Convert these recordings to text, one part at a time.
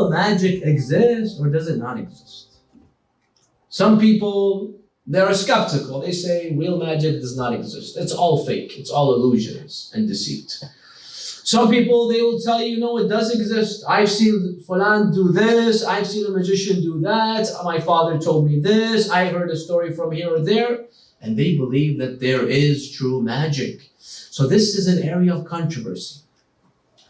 real magic exist or does it not exist? Some people, they're skeptical. They say real magic does not exist. It's all fake. It's all illusions and deceit. Some people, they will tell you, no, it does exist. I've seen Fulan do this. I've seen a magician do that. My father told me this. I heard a story from here or there. And they believe that there is true magic. So this is an area of controversy.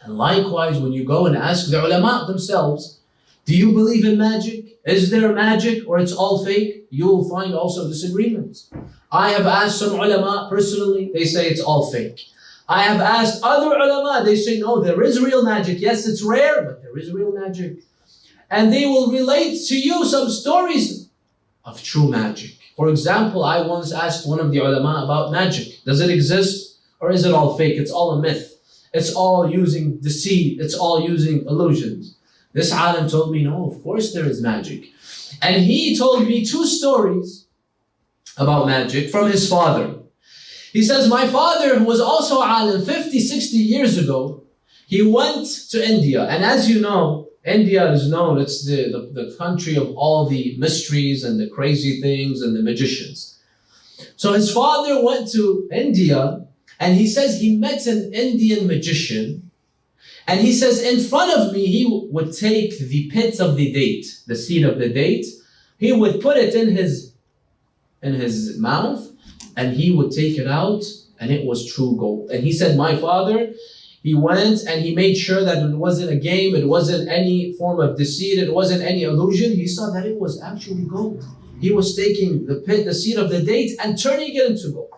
And likewise, when you go and ask the ulama themselves, do you believe in magic? Is there magic or it's all fake? You will find also disagreements. I have asked some ulama personally, they say it's all fake. I have asked other ulama, they say no, there is real magic. Yes, it's rare, but there is real magic. And they will relate to you some stories of true magic. For example, I once asked one of the ulama about magic. Does it exist or is it all fake? It's all a myth. It's all using deceit. It's all using illusions. This alim told me, no, of course there is magic. And he told me two stories about magic from his father. He says, my father, who was also alim 50, 60 years ago, he went to India. And as you know, India is known, it's the, the, the country of all the mysteries and the crazy things and the magicians. So his father went to India and he says he met an Indian magician and he says, in front of me, he would take the pit of the date, the seed of the date. He would put it in his, in his mouth and he would take it out and it was true gold. And he said, my father, he went and he made sure that it wasn't a game, it wasn't any form of deceit, it wasn't any illusion. He saw that it was actually gold. He was taking the pit, the seed of the date and turning it into gold.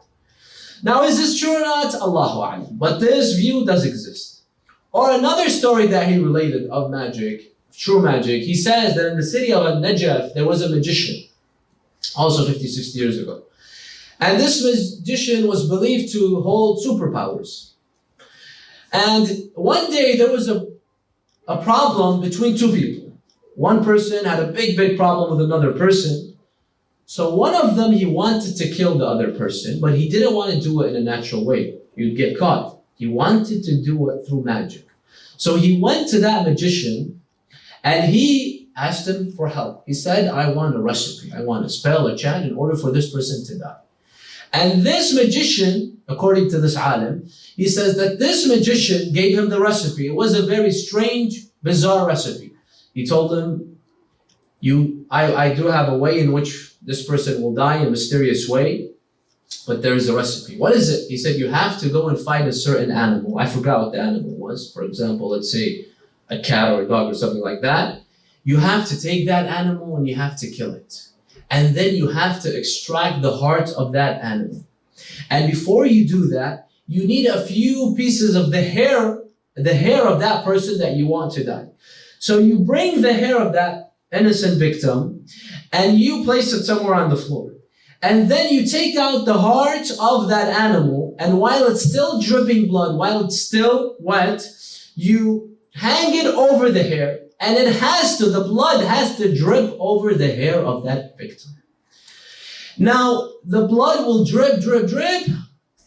Now, is this true or not? Allahu Alam. But this view does exist. Or another story that he related of magic, true magic, he says that in the city of Najaf, there was a magician, also 50, 60 years ago. And this magician was believed to hold superpowers. And one day there was a, a problem between two people. One person had a big, big problem with another person. So one of them, he wanted to kill the other person, but he didn't want to do it in a natural way. You'd get caught. He wanted to do it through magic. So he went to that magician and he asked him for help. He said, I want a recipe. I want a spell, a chant in order for this person to die. And this magician, according to this alim, he says that this magician gave him the recipe. It was a very strange, bizarre recipe. He told him, you, I, I do have a way in which this person will die in a mysterious way but there is a recipe. What is it? He said you have to go and find a certain animal. I forgot what the animal was. For example, let's say a cat or a dog or something like that. You have to take that animal and you have to kill it. And then you have to extract the heart of that animal. And before you do that, you need a few pieces of the hair, the hair of that person that you want to die. So you bring the hair of that innocent victim and you place it somewhere on the floor. And then you take out the heart of that animal, and while it's still dripping blood, while it's still wet, you hang it over the hair, and it has to, the blood has to drip over the hair of that victim. Now, the blood will drip, drip, drip,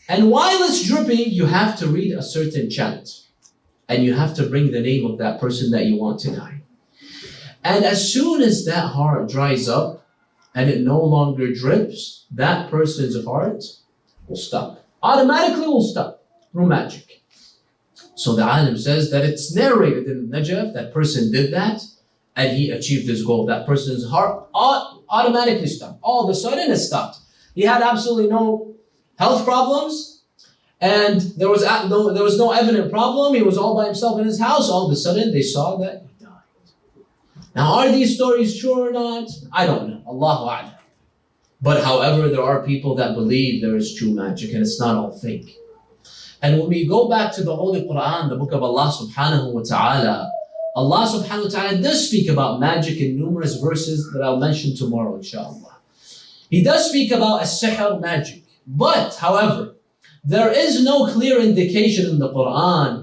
and while it's dripping, you have to read a certain chant. And you have to bring the name of that person that you want to die. And as soon as that heart dries up, and it no longer drips, that person's heart will stop. Automatically will stop through magic. So the alim says that it's narrated in Najaf, that person did that and he achieved his goal. That person's heart automatically stopped. All of a sudden it stopped. He had absolutely no health problems and there was no, there was no evident problem. He was all by himself in his house. All of a sudden they saw that now, are these stories true or not? I don't know. Allahu A'lam. But however, there are people that believe there is true magic and it's not all fake. And when we go back to the Holy Quran, the book of Allah subhanahu wa ta'ala, Allah subhanahu wa ta'ala does speak about magic in numerous verses that I'll mention tomorrow, inshallah. He does speak about a sihr magic. But, however, there is no clear indication in the Quran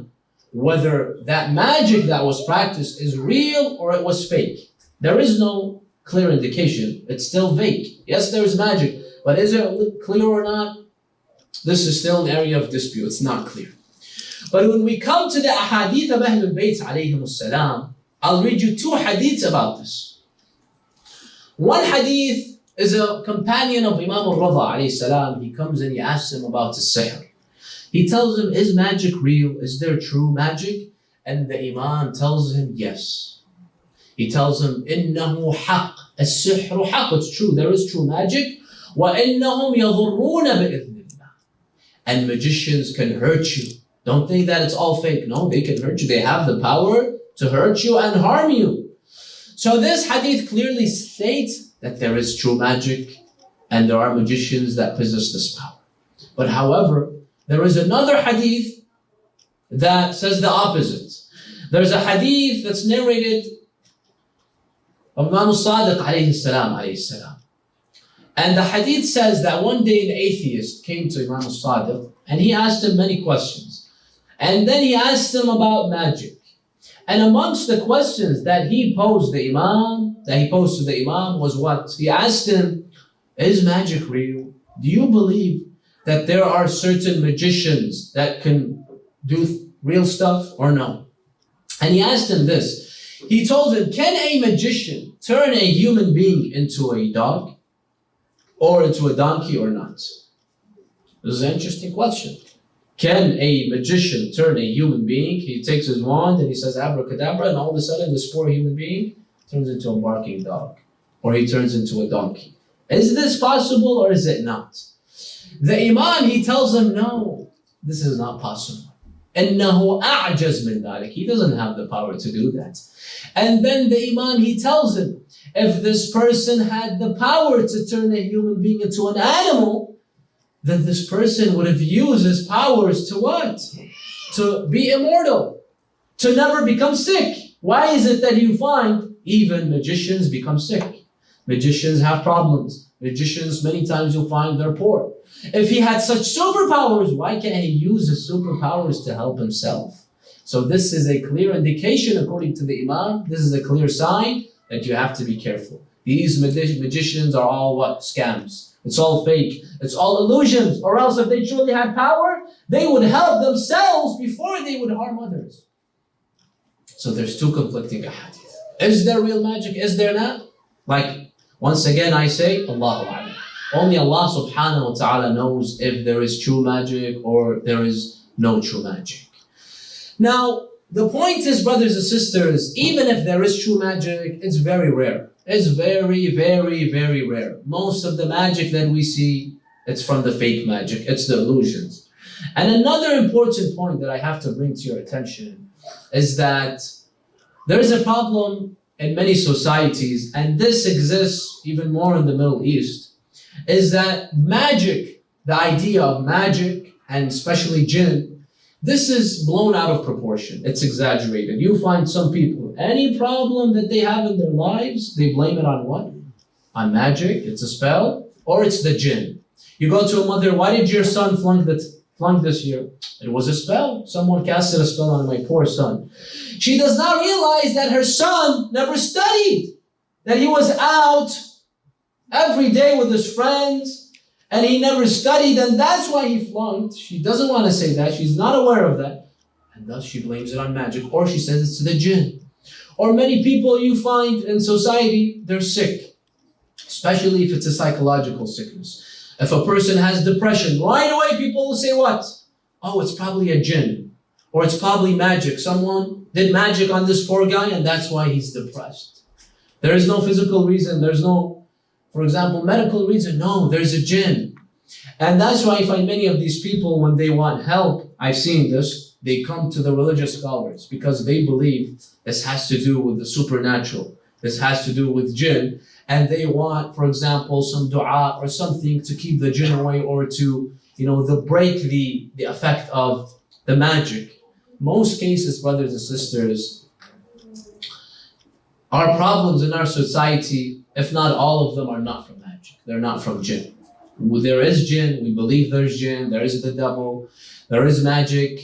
whether that magic that was practiced is real or it was fake. There is no clear indication. It's still vague. Yes, there is magic, but is it clear or not? This is still an area of dispute. It's not clear. But when we come to the ahadith of Ahlul Bayt alayhim salam, I'll read you two hadiths about this. One hadith is a companion of Imam al-Rida alayhi salam. He comes and he asks him about the sihr. He tells him, is magic real? Is there true magic? And the Imam tells him, yes. He tells him, إِنَّهُ حَقٌّ السِّحْرُ حَقٌّ It's true, there is true magic. وَإِنَّهُمْ يَضُرُّونَ بِإِذْنِ اللَّهِ And magicians can hurt you. Don't think that it's all fake. No, they can hurt you. They have the power to hurt you and harm you. So this hadith clearly states that there is true magic and there are magicians that possess this power. But however, there is another hadith that says the opposite. There's a hadith that's narrated of Imam Sadiq alayhi salam alayhi salam. And the hadith says that one day an atheist came to Imam Sadiq and he asked him many questions. And then he asked him about magic. And amongst the questions that he posed the Imam, that he posed to the Imam was what? He asked him, is magic real? Do you believe that there are certain magicians that can do real stuff or no? And he asked him this. He told him, can a magician turn a human being into a dog or into a donkey or not? This is an interesting question. Can a magician turn a human being? He takes his wand and he says abracadabra, and all of a sudden this poor human being turns into a barking dog, or he turns into a donkey. Is this possible or is it not? The Imam, he tells them, no, this is not possible. إنه أعجز من ذلك. He doesn't have the power to do that. And then the Imam, he tells him, if this person had the power to turn a human being into an animal, then this person would have used his powers to what? To be immortal, to never become sick. Why is it that you find even magicians become sick? Magicians have problems. Magicians, many times you'll find they're poor. If he had such superpowers, why can't he use his superpowers to help himself? So this is a clear indication, according to the Imam, this is a clear sign that you have to be careful. These magi- magicians are all what? Scams. It's all fake. It's all illusions. Or else if they truly had power, they would help themselves before they would harm others. So there's two conflicting ahadith. Is there real magic? Is there not? Like, once again I say, Allahu A'lam. Only Allah subhanahu wa ta'ala knows if there is true magic or there is no true magic. Now, the point is, brothers and sisters, even if there is true magic, it's very rare. It's very, very, very rare. Most of the magic that we see, it's from the fake magic. It's the illusions. And another important point that I have to bring to your attention is that there is a problem in many societies, and this exists even more in the Middle East, is that magic, the idea of magic, and especially jinn, this is blown out of proportion. It's exaggerated. You find some people, any problem that they have in their lives, they blame it on what? On magic, it's a spell, or it's the jinn. You go to a mother, why did your son flunk, flunk this year? It was a spell. Someone casted a spell on my poor son. She does not realize that her son never studied, that he was out every day with his friends and he never studied, and that's why he flunked. She doesn't want to say that, she's not aware of that, and thus she blames it on magic, or she says it's the jinn. Or many people you find in society, they're sick, especially if it's a psychological sickness. If a person has depression, right away people will say what? Oh, it's probably a jinn. Or it's probably magic. Someone did magic on this poor guy and that's why he's depressed. There is no physical reason. There's no, for example, medical reason. No, there's a jinn. And that's why I find many of these people, when they want help, I've seen this, they come to the religious scholars because they believe this has to do with the supernatural. This has to do with jinn. And they want, for example, some dua or something to keep the jinn away or to, you know, the break the, the effect of the magic. Most cases, brothers and sisters, our problems in our society, if not all of them, are not from magic. They're not from jinn. There is jinn, we believe there's jinn, there is the devil, there is magic,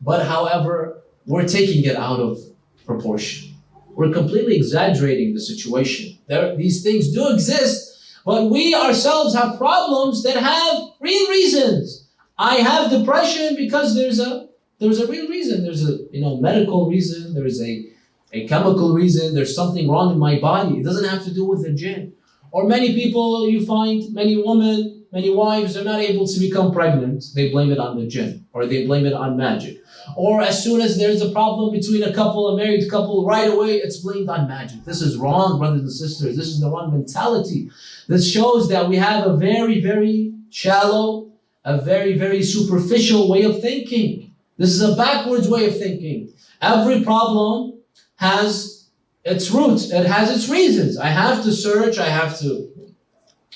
but however, we're taking it out of proportion. We're completely exaggerating the situation. There, these things do exist, but we ourselves have problems that have real reasons. I have depression because there's a there's a real reason. There's a you know medical reason. There's a a chemical reason, there's something wrong in my body. It doesn't have to do with the jinn. Or many people you find, many women, many wives are not able to become pregnant. They blame it on the jinn or they blame it on magic. Or as soon as there's a problem between a couple, a married couple, right away it's blamed on magic. This is wrong, brothers and sisters. This is the wrong mentality. This shows that we have a very, very shallow, a very, very superficial way of thinking. This is a backwards way of thinking. Every problem has its roots, it has its reasons. I have to search, I have to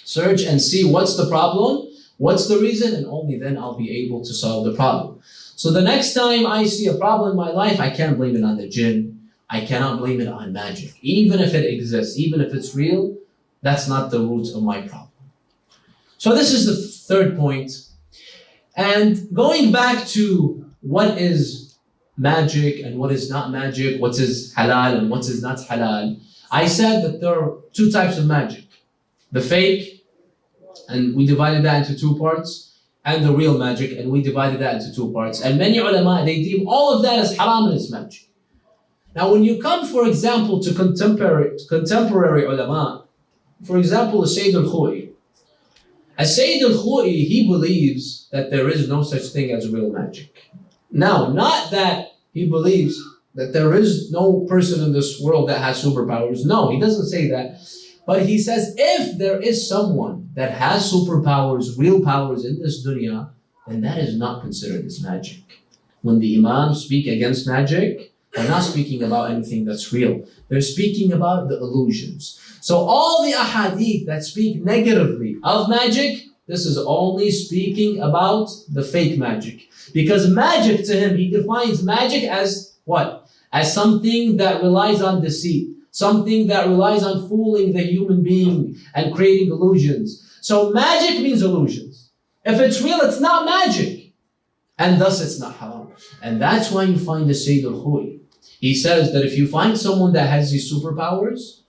search and see what's the problem, what's the reason, and only then I'll be able to solve the problem. So the next time I see a problem in my life, I can't blame it on the jinn. I cannot blame it on magic. Even if it exists, even if it's real, that's not the root of my problem. So this is the third point. And going back to what is magic and what is not magic, what is halal and what is not halal, I said that there are two types of magic. The fake, and we divided that into two parts, and the real magic, and we divided that into two parts. And many ulama, they deem all of that as haram and it's magic. Now, when you come, for example, to contemporary, contemporary ulama, for example, Sayyid al-Khou'i. As Sayyid al-Khou'i, he believes that there is no such thing as real magic. Now, not that he believes that there is no person in this world that has superpowers. No, he doesn't say that. But he says if there is someone that has superpowers, real powers in this dunya, then that is not considered as magic. When the Imams speak against magic, they're not speaking about anything that's real. They're speaking about the illusions. So all the ahadith that speak negatively of magic, this is only speaking about the fake magic. Because magic to him, he defines magic as what? As something that relies on deceit something that relies on fooling the human being and creating illusions. So magic means illusions. If it's real, it's not magic. And thus it's not haram. And that's why you find the Sayyid al-Khou'i. He says that if you find someone that has these superpowers,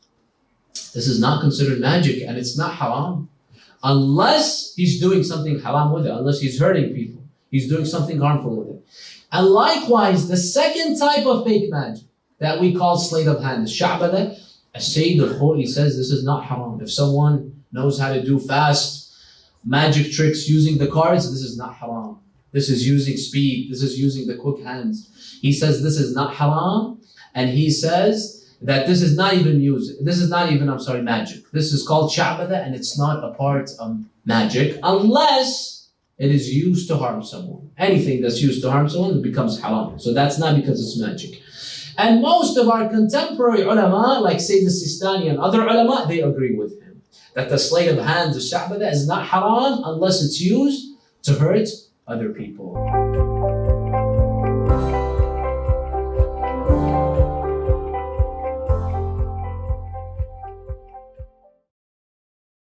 this is not considered magic and it's not haram. Unless he's doing something haram with it, unless he's hurting people. He's doing something harmful with it. And likewise, the second type of fake magic that we call sleight of hand. Sha'bada, a Sayyid al-Khou'i says this is not haram. If someone knows how to do fast magic tricks using the cards, this is not haram. This is using speed. This is using the quick hands. He says this is not haram. And he says that this is not even music. This is not even, I'm sorry, magic. This is called sha'bada and it's not a part of magic unless it is used to harm someone. Anything that's used to harm someone becomes haram. So that's not because it's magic. And most of our contemporary ulama, like Sayyid Sistani and other ulama, they agree with him. That the sleight of hand, the sha'bada, is not haram unless it's used to hurt other people.